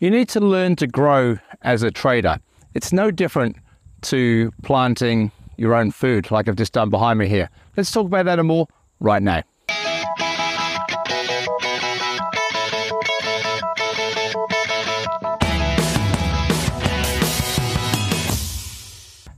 You need to learn to grow as a trader. It's no different to planting your own food, like I've just done behind me here. Let's talk about that and more right now.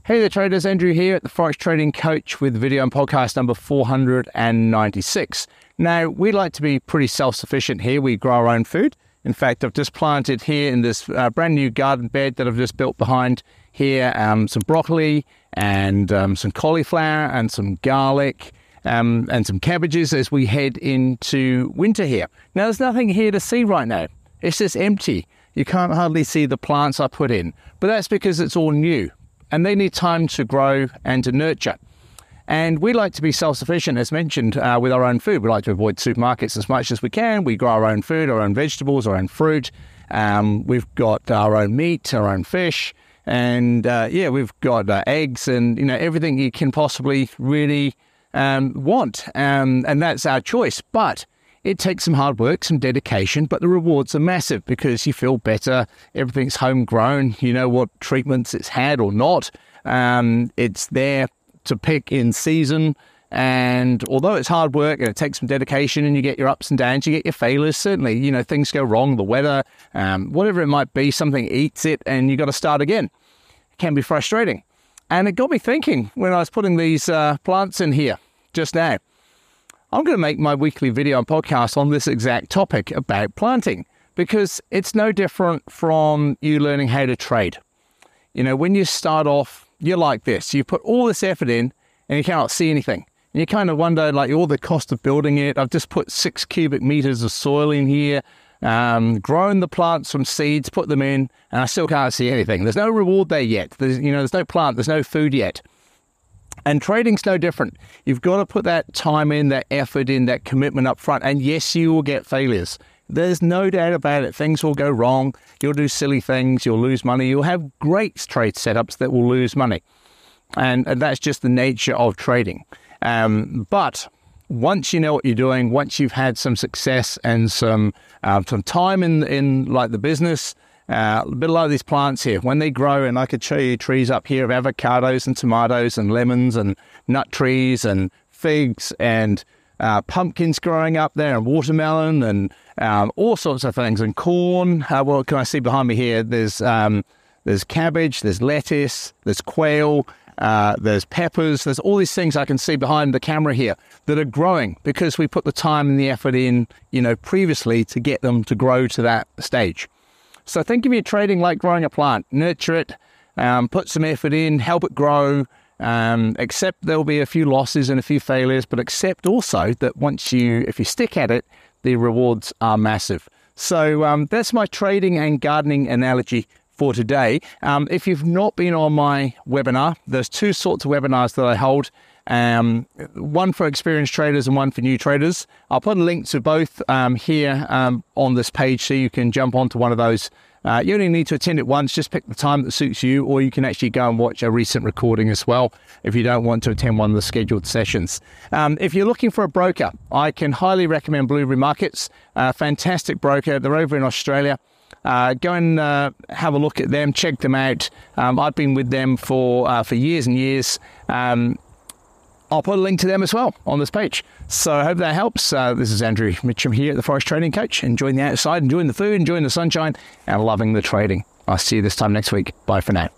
Hey there, traders. Andrew here at the Forex Trading Coach with video and podcast number 496. Now, we like to be pretty self sufficient here. We grow our own food. In fact, I've just planted here in this uh, brand new garden bed that I've just built behind here um, some broccoli and um, some cauliflower and some garlic um, and some cabbages as we head into winter here. Now, there's nothing here to see right now, it's just empty. You can't hardly see the plants I put in, but that's because it's all new and they need time to grow and to nurture. And we like to be self sufficient, as mentioned, uh, with our own food. We like to avoid supermarkets as much as we can. We grow our own food, our own vegetables, our own fruit. Um, we've got our own meat, our own fish, and uh, yeah, we've got uh, eggs and you know everything you can possibly really um, want, um, and that's our choice. But it takes some hard work, some dedication, but the rewards are massive because you feel better. Everything's homegrown. You know what treatments it's had or not. Um, it's there to pick in season. And although it's hard work and it takes some dedication and you get your ups and downs, you get your failures, certainly, you know, things go wrong, the weather, um, whatever it might be, something eats it and you got to start again. It can be frustrating. And it got me thinking when I was putting these uh, plants in here just now. I'm going to make my weekly video and podcast on this exact topic about planting because it's no different from you learning how to trade. You know, when you start off, you're like this. You put all this effort in and you cannot see anything. And you kind of wonder, like, all the cost of building it. I've just put six cubic meters of soil in here, um, grown the plants from seeds, put them in, and I still can't see anything. There's no reward there yet. There's, you know, there's no plant, there's no food yet. And trading's no different. You've got to put that time in, that effort in, that commitment up front. And yes, you will get failures. There's no doubt about it. Things will go wrong. You'll do silly things. You'll lose money. You'll have great trade setups that will lose money. And, and that's just the nature of trading. Um, but once you know what you're doing, once you've had some success and some uh, some time in in like the business, uh, a bit like these plants here, when they grow, and I could show you trees up here of avocados and tomatoes and lemons and nut trees and figs and uh, pumpkins growing up there and watermelon and um, all sorts of things and corn. Uh, what can I see behind me here? There's um, there's cabbage, there's lettuce, there's quail, uh, there's peppers, there's all these things I can see behind the camera here that are growing because we put the time and the effort in, you know, previously to get them to grow to that stage. So think of your trading like growing a plant. Nurture it, um, put some effort in, help it grow. Um, accept there'll be a few losses and a few failures, but accept also that once you, if you stick at it, the rewards are massive. So um, that's my trading and gardening analogy for today. Um, if you've not been on my webinar, there's two sorts of webinars that I hold um, one for experienced traders and one for new traders. I'll put a link to both um, here um, on this page so you can jump onto one of those. Uh, you only need to attend it once, just pick the time that suits you, or you can actually go and watch a recent recording as well if you don't want to attend one of the scheduled sessions. Um, if you're looking for a broker, I can highly recommend Blueberry Markets, a fantastic broker. They're over in Australia. Uh, go and uh, have a look at them, check them out. Um, I've been with them for uh, for years and years. Um, I'll put a link to them as well on this page. So I hope that helps. Uh, this is Andrew Mitchem here at the Forex Trading Coach, enjoying the outside, enjoying the food, enjoying the sunshine, and loving the trading. I'll see you this time next week. Bye for now.